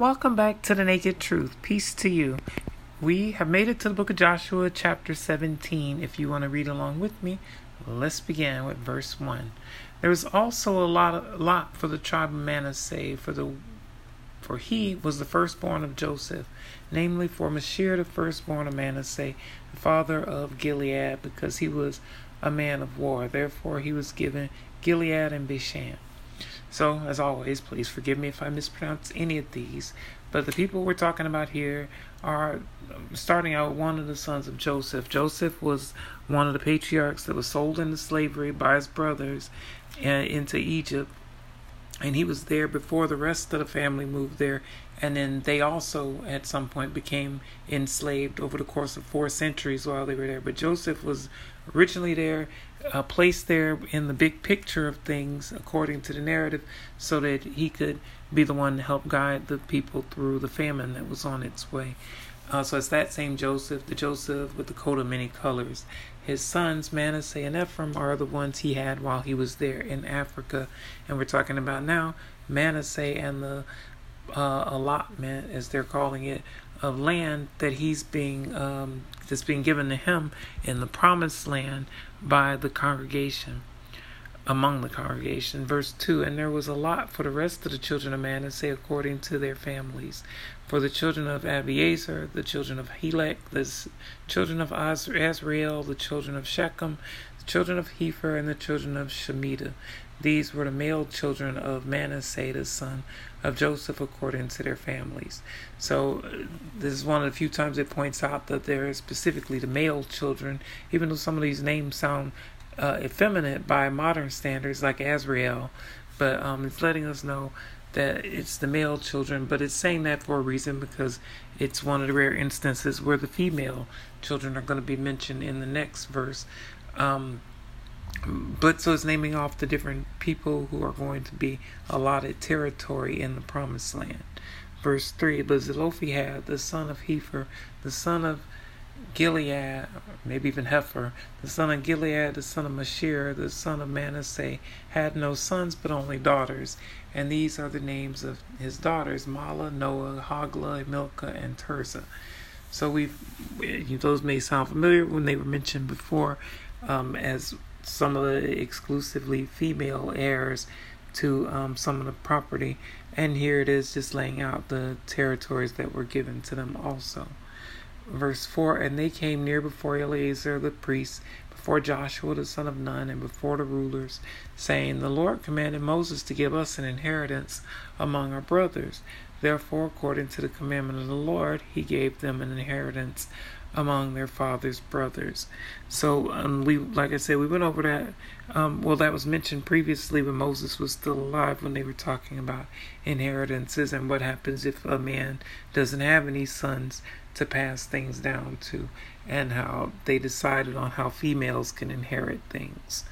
Welcome back to the Naked Truth. Peace to you. We have made it to the book of Joshua, chapter 17. If you want to read along with me, let's begin with verse 1. There was also a lot, lot for the tribe of Manasseh, for the for he was the firstborn of Joseph, namely for Machir, the firstborn of Manasseh, the father of Gilead, because he was a man of war. Therefore he was given Gilead and Bashan. So, as always, please forgive me if I mispronounce any of these. But the people we're talking about here are um, starting out one of the sons of Joseph. Joseph was one of the patriarchs that was sold into slavery by his brothers uh, into Egypt. And he was there before the rest of the family moved there. And then they also, at some point, became enslaved over the course of four centuries while they were there. But Joseph was originally there uh, placed there in the big picture of things according to the narrative so that he could be the one to help guide the people through the famine that was on its way. Uh, so it's that same Joseph, the Joseph with the coat of many colors. His sons, Manasseh and Ephraim, are the ones he had while he was there in Africa. And we're talking about now Manasseh and the uh, allotment, as they're calling it, of land that he's being um, that's being given to him in the promised land by the congregation among the congregation. Verse 2 And there was a lot for the rest of the children of Manasseh according to their families. For the children of Abiezer, the children of Helek, the children of Asriel, the children of Shechem, the children of Hepher, and the children of Shemida. These were the male children of Manasseh, the son of Joseph, according to their families. So, uh, this is one of the few times it points out that there is specifically the male children, even though some of these names sound uh, effeminate by modern standards, like Asriel, but um, it's letting us know that it's the male children, but it's saying that for a reason because it's one of the rare instances where the female children are going to be mentioned in the next verse. Um, but so it's naming off the different people who are going to be allotted territory in the promised land. Verse 3 But Zelophehad, the son of Hepher, the son of Gilead, maybe even Heifer, the son of Gilead, the son of Machir, the son of Manasseh, had no sons but only daughters. And these are the names of his daughters Mahlah, Noah, Hoglah, Milcah, and Tirzah. So we've, those may sound familiar when they were mentioned before um, as some of the exclusively female heirs to um, some of the property. And here it is just laying out the territories that were given to them also. Verse 4 And they came near before Eleazar the priest, before Joshua the son of Nun, and before the rulers, saying, The Lord commanded Moses to give us an inheritance among our brothers. Therefore, according to the commandment of the Lord, he gave them an inheritance among their father's brothers. So um, we, like I said, we went over that. Um, well, that was mentioned previously when Moses was still alive when they were talking about inheritances and what happens if a man doesn't have any sons to pass things down to, and how they decided on how females can inherit things.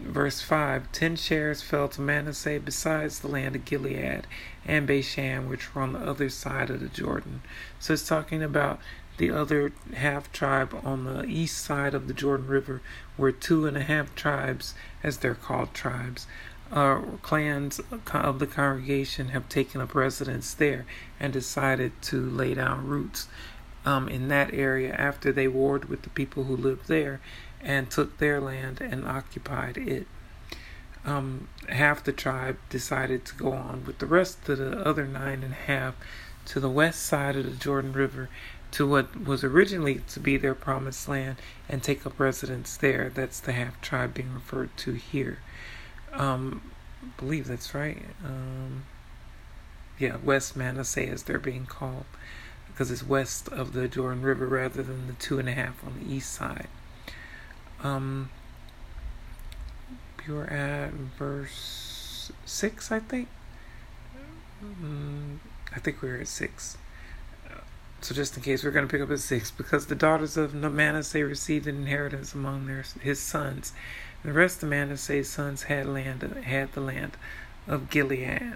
Verse 5 Ten shares fell to Manasseh besides the land of Gilead and Bashan, which were on the other side of the Jordan. So it's talking about the other half tribe on the east side of the Jordan River, where two and a half tribes, as they're called tribes, uh, clans of the congregation have taken up residence there and decided to lay down roots um, in that area after they warred with the people who lived there and took their land and occupied it. Um, half the tribe decided to go on with the rest of the other nine and a half to the west side of the Jordan River to what was originally to be their promised land and take up residence there. That's the half tribe being referred to here. Um, believe that's right. Um, yeah, West Manasseh as they're being called because it's west of the Jordan River rather than the two and a half on the east side. Um, were at verse six, I think. Mm, I think we were at six. So just in case, we're going to pick up at six. Because the daughters of Manasseh received an inheritance among their his sons. The rest of Manasseh's sons had land had the land of Gilead.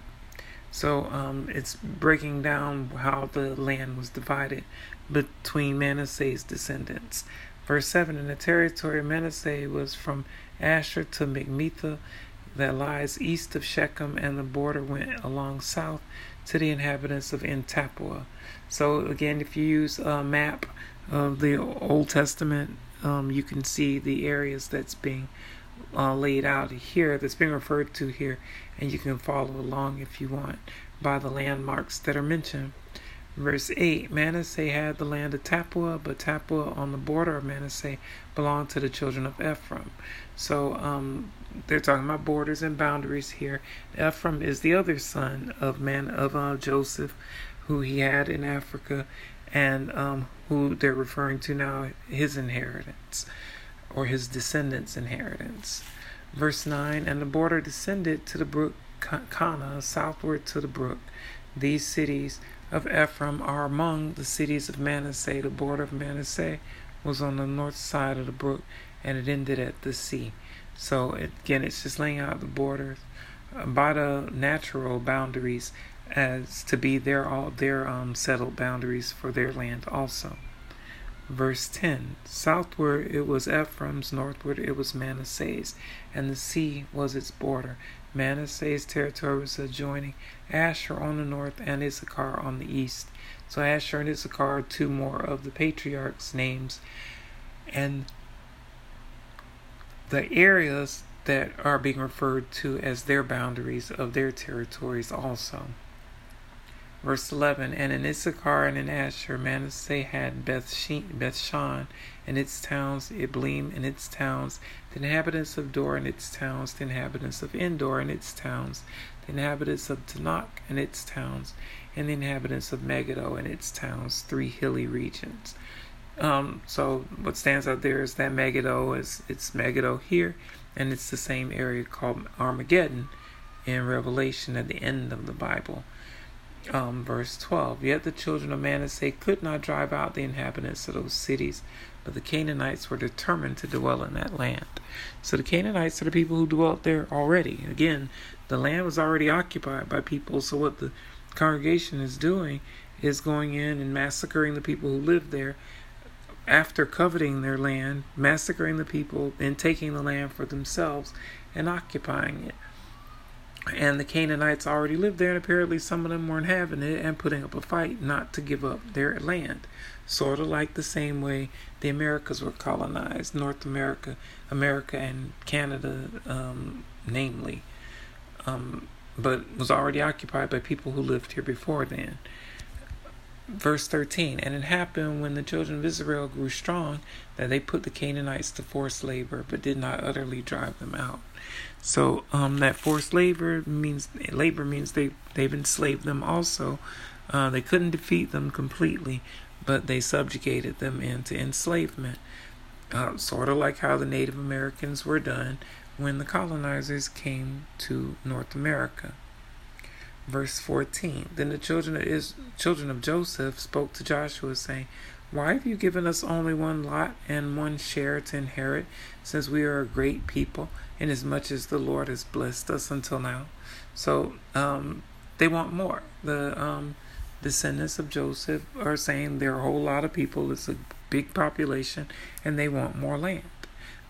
So um, it's breaking down how the land was divided between Manasseh's descendants. Verse 7 In the territory of Manasseh was from Asher to Michmetah, that lies east of Shechem, and the border went along south to the inhabitants of En Tappuah. So again, if you use a map of the Old Testament, um, you can see the areas that's being uh, laid out here, that's being referred to here, and you can follow along if you want by the landmarks that are mentioned. Verse 8 Manasseh had the land of Tappuah, but Tappuah on the border of Manasseh belonged to the children of Ephraim. So um, they're talking about borders and boundaries here. Ephraim is the other son of man of uh, Joseph, who he had in Africa, and um, who they're referring to now his inheritance or his descendants' inheritance. Verse 9 And the border descended to the brook Kanah, southward to the brook. These cities of Ephraim are among the cities of Manasseh. The border of Manasseh was on the north side of the brook, and it ended at the sea. So again, it's just laying out the borders uh, by the natural boundaries as to be their all their um, settled boundaries for their land also. Verse 10 Southward it was Ephraim's, northward it was Manasseh's, and the sea was its border. Manasseh's territory was adjoining Asher on the north and Issachar on the east. So Asher and Issachar are two more of the patriarchs' names. And the areas that are being referred to as their boundaries of their territories also. Verse 11 And in Issachar and in Asher, Manasseh had Beth Bethshan and its towns, Ibleam and its towns, the inhabitants of Dor and its towns, the inhabitants of Endor and its towns, the inhabitants of Taanach and its towns, and the inhabitants of Megiddo and its towns, three hilly regions. Um, so what stands out there is that Megiddo is it's Megiddo here, and it's the same area called Armageddon in Revelation at the end of the Bible um, verse 12 Yet the children of Manasseh could not drive out the inhabitants of those cities, but the Canaanites were determined to dwell in that land. So the Canaanites are the people who dwelt there already. Again, the land was already occupied by people, so what the congregation is doing is going in and massacring the people who live there after coveting their land, massacring the people, and taking the land for themselves and occupying it. And the Canaanites already lived there, and apparently some of them weren't having it and putting up a fight not to give up their land. Sort of like the same way the Americas were colonized, North America, America and Canada, um, namely, um, but was already occupied by people who lived here before then. Verse 13 And it happened when the children of Israel grew strong that they put the Canaanites to forced labor, but did not utterly drive them out. So um, that forced labor means labor means they they've enslaved them also. Uh, they couldn't defeat them completely, but they subjugated them into enslavement. Uh, sort of like how the Native Americans were done when the colonizers came to North America. Verse 14 Then the children of, Is- children of Joseph spoke to Joshua, saying, Why have you given us only one lot and one share to inherit, since we are a great people, inasmuch as the Lord has blessed us until now? So um, they want more. The um, descendants of Joseph are saying there are a whole lot of people, it's a big population, and they want more land.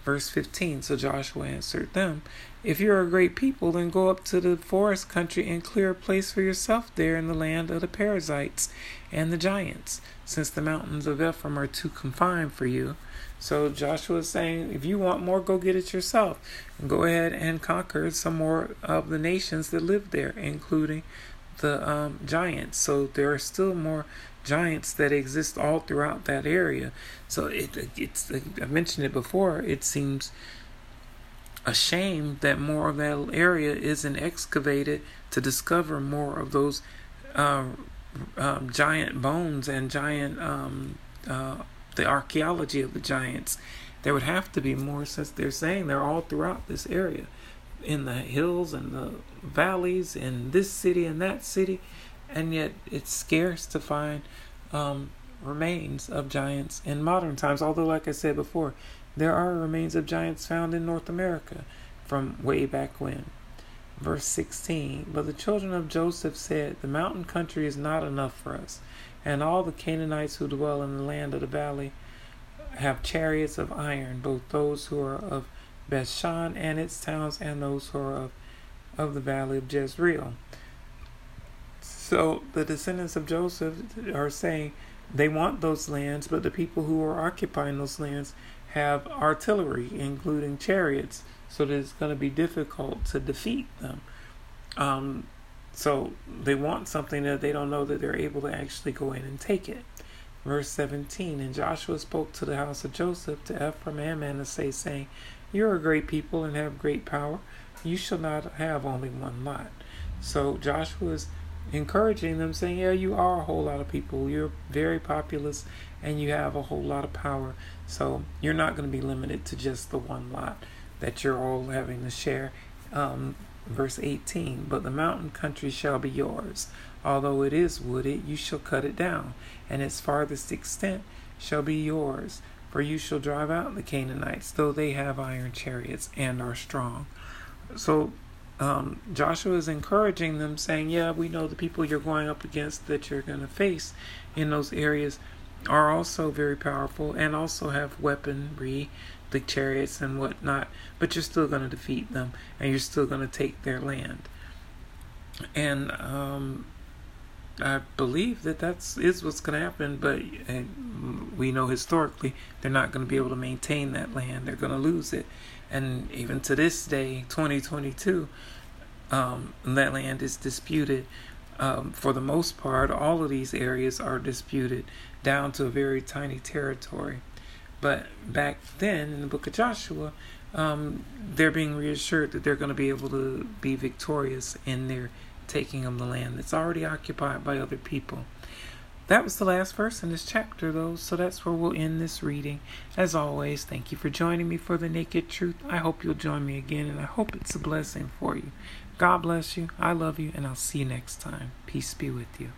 Verse 15 So Joshua answered them, If you are a great people, then go up to the forest country and clear a place for yourself there in the land of the Perizzites and the giants, since the mountains of Ephraim are too confined for you. So Joshua is saying, If you want more, go get it yourself. Go ahead and conquer some more of the nations that live there, including the um, giants. So there are still more giants that exist all throughout that area. So it, it's I mentioned it before. It seems a shame that more of that area isn't excavated to discover more of those uh, um, giant bones and giant um, uh, the archaeology of the giants. There would have to be more since they're saying they're all throughout this area, in the hills and the valleys, in this city and that city and yet it's scarce to find um, remains of giants in modern times. Although, like I said before, there are remains of giants found in North America from way back when. Verse 16 But the children of Joseph said, The mountain country is not enough for us, and all the Canaanites who dwell in the land of the valley have chariots of iron, both those who are of Bethshan and its towns, and those who are of, of the valley of Jezreel. So the descendants of Joseph are saying they want those lands, but the people who are occupying those lands have artillery, including chariots, so that it's going to be difficult to defeat them. Um, so they want something that they don't know that they're able to actually go in and take it. Verse 17 And Joshua spoke to the house of Joseph, to Ephraim and Manasseh, saying, You are a great people and have great power. You shall not have only one lot. So Joshua is encouraging them, saying, Yeah, you are a whole lot of people. You're very populous and you have a whole lot of power. So you're not going to be limited to just the one lot that you're all having to share. Um, verse 18 But the mountain country shall be yours. Although it is wooded, you shall cut it down, and its farthest extent shall be yours. For you shall drive out the Canaanites, though they have iron chariots and are strong. So um, Joshua is encouraging them, saying, Yeah, we know the people you're going up against that you're going to face in those areas are also very powerful and also have weaponry, the chariots and whatnot, but you're still going to defeat them and you're still going to take their land. And um, I believe that that's is what's going to happen, but we know historically they're not going to be able to maintain that land. They're going to lose it, and even to this day, 2022, um, that land is disputed. Um, for the most part, all of these areas are disputed down to a very tiny territory. But back then, in the book of Joshua, um, they're being reassured that they're going to be able to be victorious in their taking of the land that's already occupied by other people. That was the last verse in this chapter, though, so that's where we'll end this reading. As always, thank you for joining me for the Naked Truth. I hope you'll join me again, and I hope it's a blessing for you. God bless you. I love you, and I'll see you next time. Peace be with you.